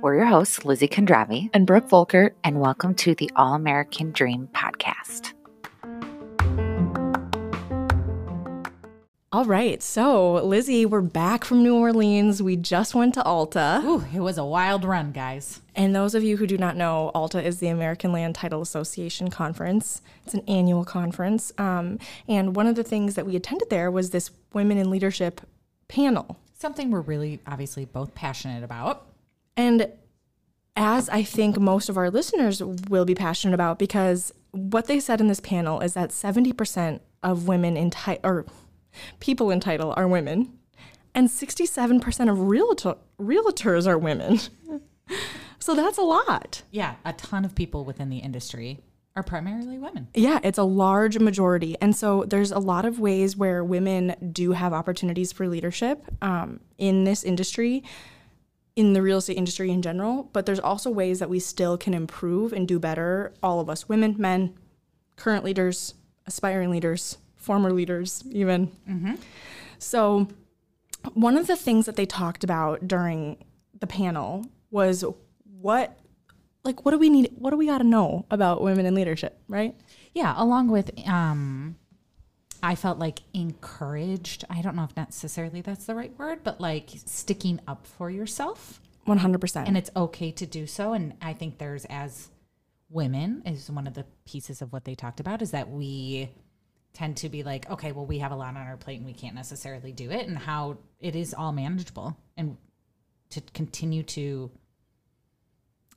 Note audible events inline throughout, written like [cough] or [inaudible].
We're your hosts, Lizzie Kondravi and Brooke Volkert, and welcome to the All American Dream podcast. All right, so Lizzie, we're back from New Orleans. We just went to Alta. Ooh, it was a wild run, guys. And those of you who do not know, Alta is the American Land Title Association conference. It's an annual conference. Um, and one of the things that we attended there was this Women in Leadership panel. Something we're really obviously both passionate about. And as I think most of our listeners will be passionate about, because what they said in this panel is that 70% of women in title, or people in title are women, and 67% of realtor- realtors are women. [laughs] so that's a lot. Yeah, a ton of people within the industry are primarily women. Yeah, it's a large majority. And so there's a lot of ways where women do have opportunities for leadership um, in this industry, in the real estate industry in general. But there's also ways that we still can improve and do better, all of us women, men, current leaders, aspiring leaders, former leaders, even. Mm-hmm. So, one of the things that they talked about during the panel was what like what do we need what do we got to know about women in leadership right yeah along with um i felt like encouraged i don't know if necessarily that's the right word but like sticking up for yourself 100% and it's okay to do so and i think there's as women is one of the pieces of what they talked about is that we tend to be like okay well we have a lot on our plate and we can't necessarily do it and how it is all manageable and to continue to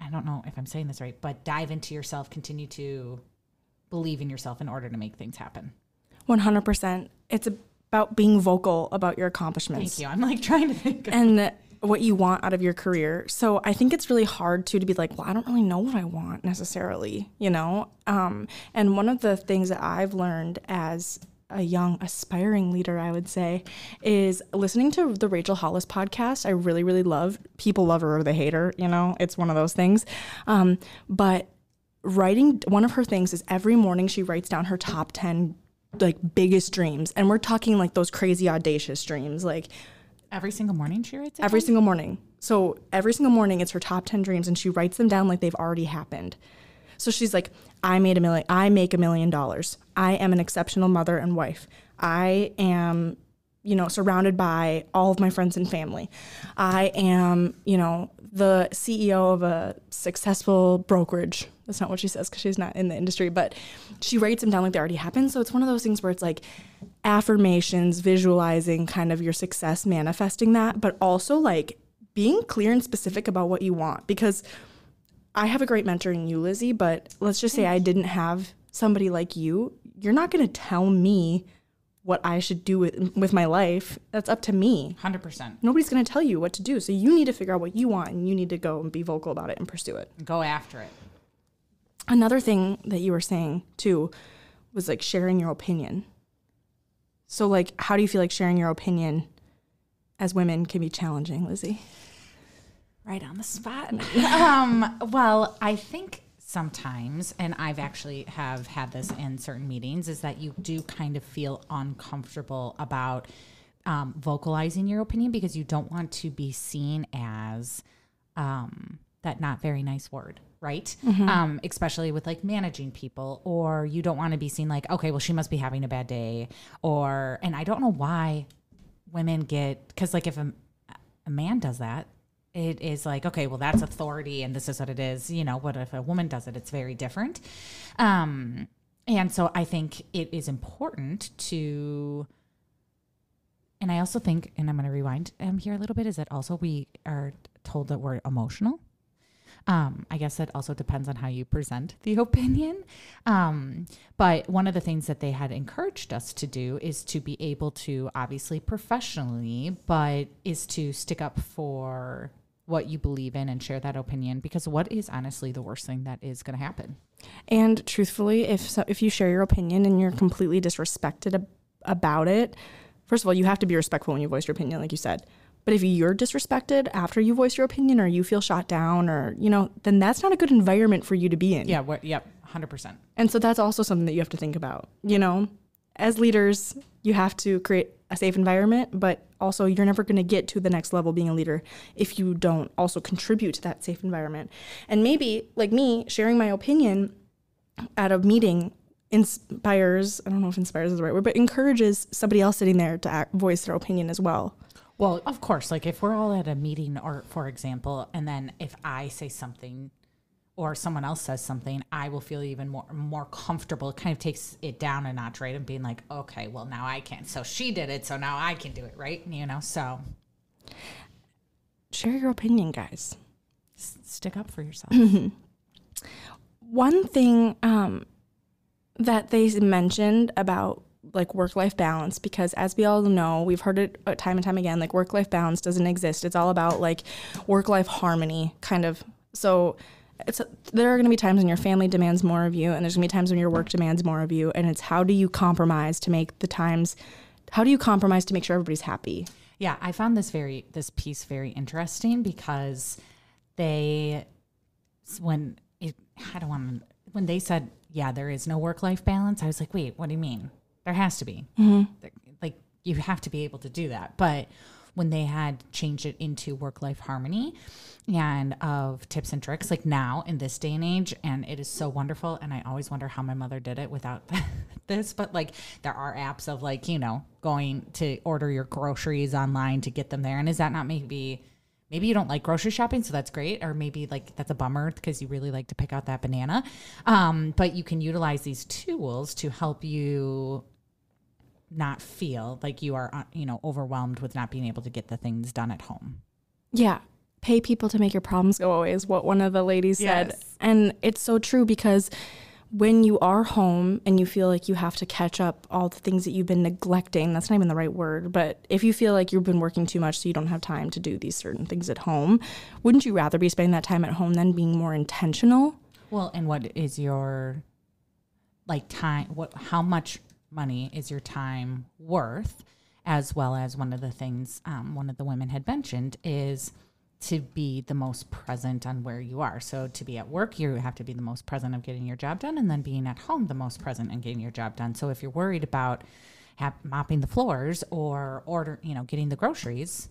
I don't know if I'm saying this right, but dive into yourself, continue to believe in yourself in order to make things happen. 100%. It's about being vocal about your accomplishments. Thank you. I'm like trying to think. Of- and what you want out of your career. So I think it's really hard too to be like, well, I don't really know what I want necessarily, you know? Um, and one of the things that I've learned as a young aspiring leader, I would say, is listening to the Rachel Hollis podcast. I really, really love. People love her or they hate her. You know, it's one of those things. Um, but writing one of her things is every morning she writes down her top ten like biggest dreams, and we're talking like those crazy audacious dreams, like every single morning she writes. Every down? single morning. So every single morning, it's her top ten dreams, and she writes them down like they've already happened. So she's like, I made a million, I make a million dollars. I am an exceptional mother and wife. I am, you know, surrounded by all of my friends and family. I am, you know, the CEO of a successful brokerage. That's not what she says because she's not in the industry, but she writes them down like they already happened. So it's one of those things where it's like affirmations, visualizing kind of your success, manifesting that, but also like being clear and specific about what you want because I have a great mentor in you, Lizzie, but let's just say I didn't have somebody like you. You're not going to tell me what I should do with, with my life. That's up to me. 100%. Nobody's going to tell you what to do. So you need to figure out what you want and you need to go and be vocal about it and pursue it. Go after it. Another thing that you were saying too was like sharing your opinion. So, like, how do you feel like sharing your opinion as women can be challenging, Lizzie? right on the spot. [laughs] um, well, I think sometimes, and I've actually have had this in certain meetings, is that you do kind of feel uncomfortable about um, vocalizing your opinion because you don't want to be seen as um, that not very nice word right? Mm-hmm. Um, especially with like managing people, or you don't want to be seen like, okay, well, she must be having a bad day, or, and I don't know why women get, because like if a, a man does that, it is like okay well that's authority and this is what it is you know what if a woman does it it's very different um and so i think it is important to and i also think and i'm going to rewind um, here a little bit is that also we are told that we're emotional um, I guess it also depends on how you present the [laughs] opinion. Um, but one of the things that they had encouraged us to do is to be able to, obviously professionally, but is to stick up for what you believe in and share that opinion because what is honestly the worst thing that is going to happen and truthfully if so, if you share your opinion and you're completely disrespected ab- about it first of all you have to be respectful when you voice your opinion like you said but if you're disrespected after you voice your opinion or you feel shot down or you know then that's not a good environment for you to be in yeah yep 100% and so that's also something that you have to think about you know as leaders, you have to create a safe environment, but also you're never going to get to the next level being a leader if you don't also contribute to that safe environment. And maybe, like me, sharing my opinion at a meeting inspires, I don't know if inspires is the right word, but encourages somebody else sitting there to act, voice their opinion as well. Well, of course, like if we're all at a meeting or for example, and then if I say something or someone else says something, I will feel even more more comfortable. It kind of takes it down a notch, right? And being like, okay, well now I can. So she did it, so now I can do it, right? You know, so Share your opinion, guys. s- stick up for yourself. [clears throat] One thing um, that they mentioned about like work life balance, because as we all know, we've heard it uh, time and time again, like work life balance doesn't exist. It's all about like work life harmony, kind of. So it's there are going to be times when your family demands more of you, and there's going to be times when your work demands more of you, and it's how do you compromise to make the times. How do you compromise to make sure everybody's happy? Yeah, I found this very this piece very interesting because they when it I don't want when they said yeah there is no work life balance I was like wait what do you mean there has to be. Like you have to be able to do that. But when they had changed it into work life harmony and of tips and tricks like now in this day and age and it is so wonderful and I always wonder how my mother did it without [laughs] this but like there are apps of like you know going to order your groceries online to get them there. And is that not maybe maybe you don't like grocery shopping so that's great or maybe like that's a bummer because you really like to pick out that banana. Um, but you can utilize these tools to help you not feel like you are uh, you know overwhelmed with not being able to get the things done at home Yeah. Pay people to make your problems go away is what one of the ladies said. And it's so true because when you are home and you feel like you have to catch up all the things that you've been neglecting, that's not even the right word, but if you feel like you've been working too much so you don't have time to do these certain things at home, wouldn't you rather be spending that time at home than being more intentional? well and what is your like time what how much money is your time worth as well as one of the things um, one of the women had mentioned is to be the most present on where you are. So to be at work you have to be the most present of getting your job done and then being at home the most present and getting your job done. So if you're worried about mopping the floors or order you know getting the groceries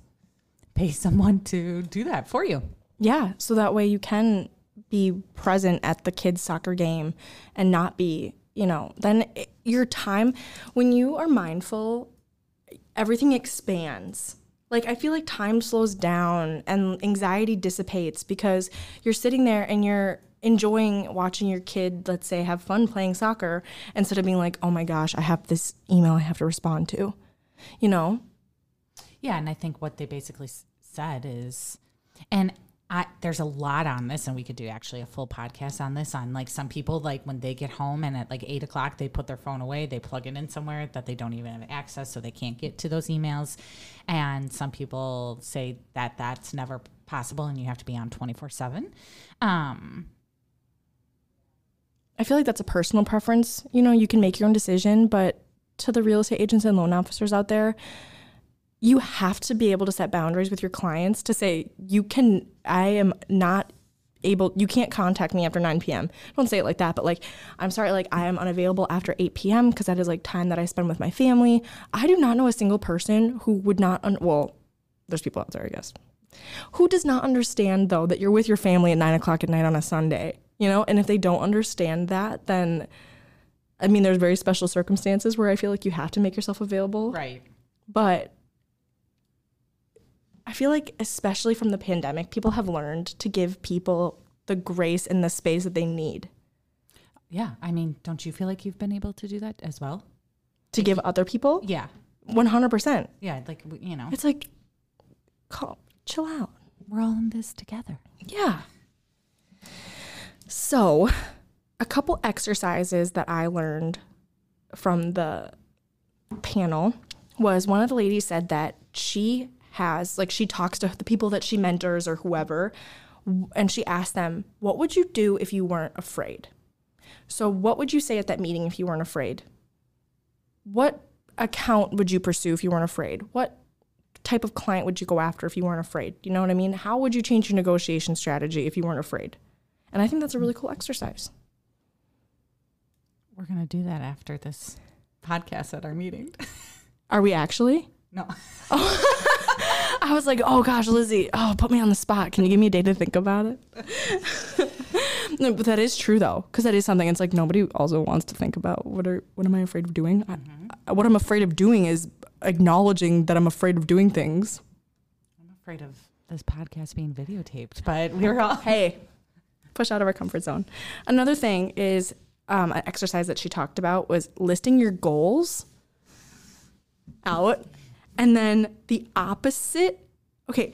pay [laughs] someone to do that for you. Yeah, so that way you can be present at the kids' soccer game and not be, you know, then it, your time, when you are mindful, everything expands. Like, I feel like time slows down and anxiety dissipates because you're sitting there and you're enjoying watching your kid, let's say, have fun playing soccer instead of being like, oh my gosh, I have this email I have to respond to, you know? Yeah, and I think what they basically said is, and I there's a lot on this, and we could do actually a full podcast on this. On like some people, like when they get home and at like eight o'clock they put their phone away, they plug it in somewhere that they don't even have access, so they can't get to those emails. And some people say that that's never possible, and you have to be on twenty four seven. Um, I feel like that's a personal preference. You know, you can make your own decision, but to the real estate agents and loan officers out there, you have to be able to set boundaries with your clients to say, you can, I am not able, you can't contact me after 9 p.m. Don't say it like that, but like, I'm sorry, like, I am unavailable after 8 p.m. because that is like time that I spend with my family. I do not know a single person who would not, un- well, there's people out there, I guess, who does not understand though that you're with your family at nine o'clock at night on a Sunday, you know? And if they don't understand that, then I mean, there's very special circumstances where I feel like you have to make yourself available. right. But I feel like, especially from the pandemic, people have learned to give people the grace and the space that they need Yeah, I mean, don't you feel like you've been able to do that as well? to give other people Yeah, 100%. yeah, like you know, It's like, calm, chill out. we're all in this together. Yeah. So, a couple exercises that I learned from the panel was one of the ladies said that she has, like, she talks to the people that she mentors or whoever, and she asks them, What would you do if you weren't afraid? So, what would you say at that meeting if you weren't afraid? What account would you pursue if you weren't afraid? What type of client would you go after if you weren't afraid? You know what I mean? How would you change your negotiation strategy if you weren't afraid? And I think that's a really cool exercise. We're gonna do that after this podcast at our meeting. Are we actually? No. Oh. [laughs] I was like, oh gosh, Lizzie, oh, put me on the spot. Can you give me a day to think about it? [laughs] no, but that is true though, because that is something. It's like nobody also wants to think about what are what am I afraid of doing? I, what I'm afraid of doing is acknowledging that I'm afraid of doing things. I'm afraid of this podcast being videotaped, but we're all. [laughs] Hey, push out of our comfort zone. Another thing is um, an exercise that she talked about was listing your goals out and then the opposite okay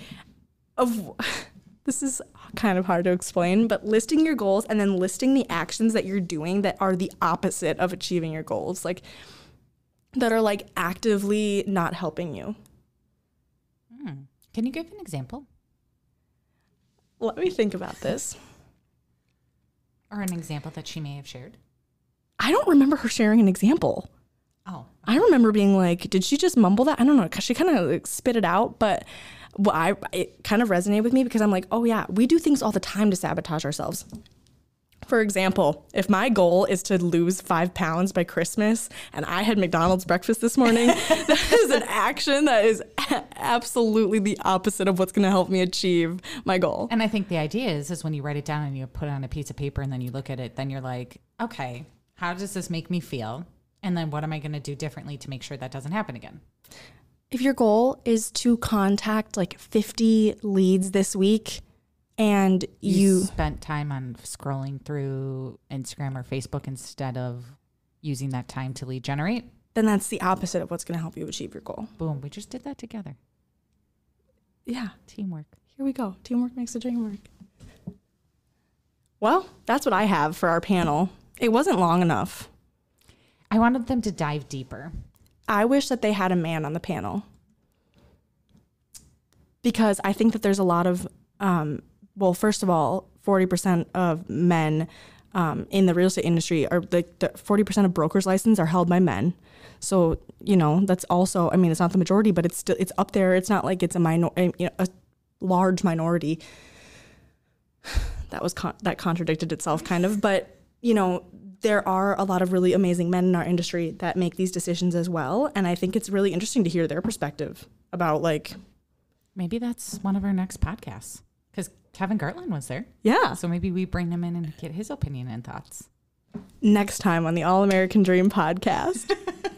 of [laughs] this is kind of hard to explain but listing your goals and then listing the actions that you're doing that are the opposite of achieving your goals like that are like actively not helping you. Hmm. Can you give an example? Let me think about this. Or an example that she may have shared? i don't remember her sharing an example Oh, I remember being like, did she just mumble that? I don't know, because she kind of like spit it out, but well, I it kind of resonated with me because I'm like, oh yeah, we do things all the time to sabotage ourselves. For example, if my goal is to lose five pounds by Christmas and I had McDonald's breakfast this morning, [laughs] that is an action that is absolutely the opposite of what's going to help me achieve my goal. And I think the idea is is when you write it down and you put it on a piece of paper and then you look at it, then you're like, okay, how does this make me feel? And then what am I going to do differently to make sure that doesn't happen again? If your goal is to contact like 50 leads this week and You, you spent time on scrolling through Instagram or Facebook instead of using that time to lead generate. then that's the opposite of what's going to help you achieve your goal. Boom, we just did that together. Yeah, Teamwork. here we go. Teamwork makes the dream work. Well, that's what I have for our panel. It wasn't long enough. I wanted them to dive deeper. I wish that they had a man on the panel because I think that there's a lot of, um, well, first of all, 40% of men um, in the real estate industry are like the 40% of brokers' license are held by men. So you know that's also, I mean, it's not the majority, but it's still it's up there. It's not like it's a minor, you know, a large minority. [sighs] That was con- that contradicted itself kind of, but you know there are a lot of really amazing men in our industry that make these decisions as well, and I think it's really interesting to hear their perspective about like, Maybe that's one of our next podcasts because Kevin Gartland was there. yeah, So maybe we bring him in and get his opinion and thoughts. next time on the All American Dream podcast. [laughs]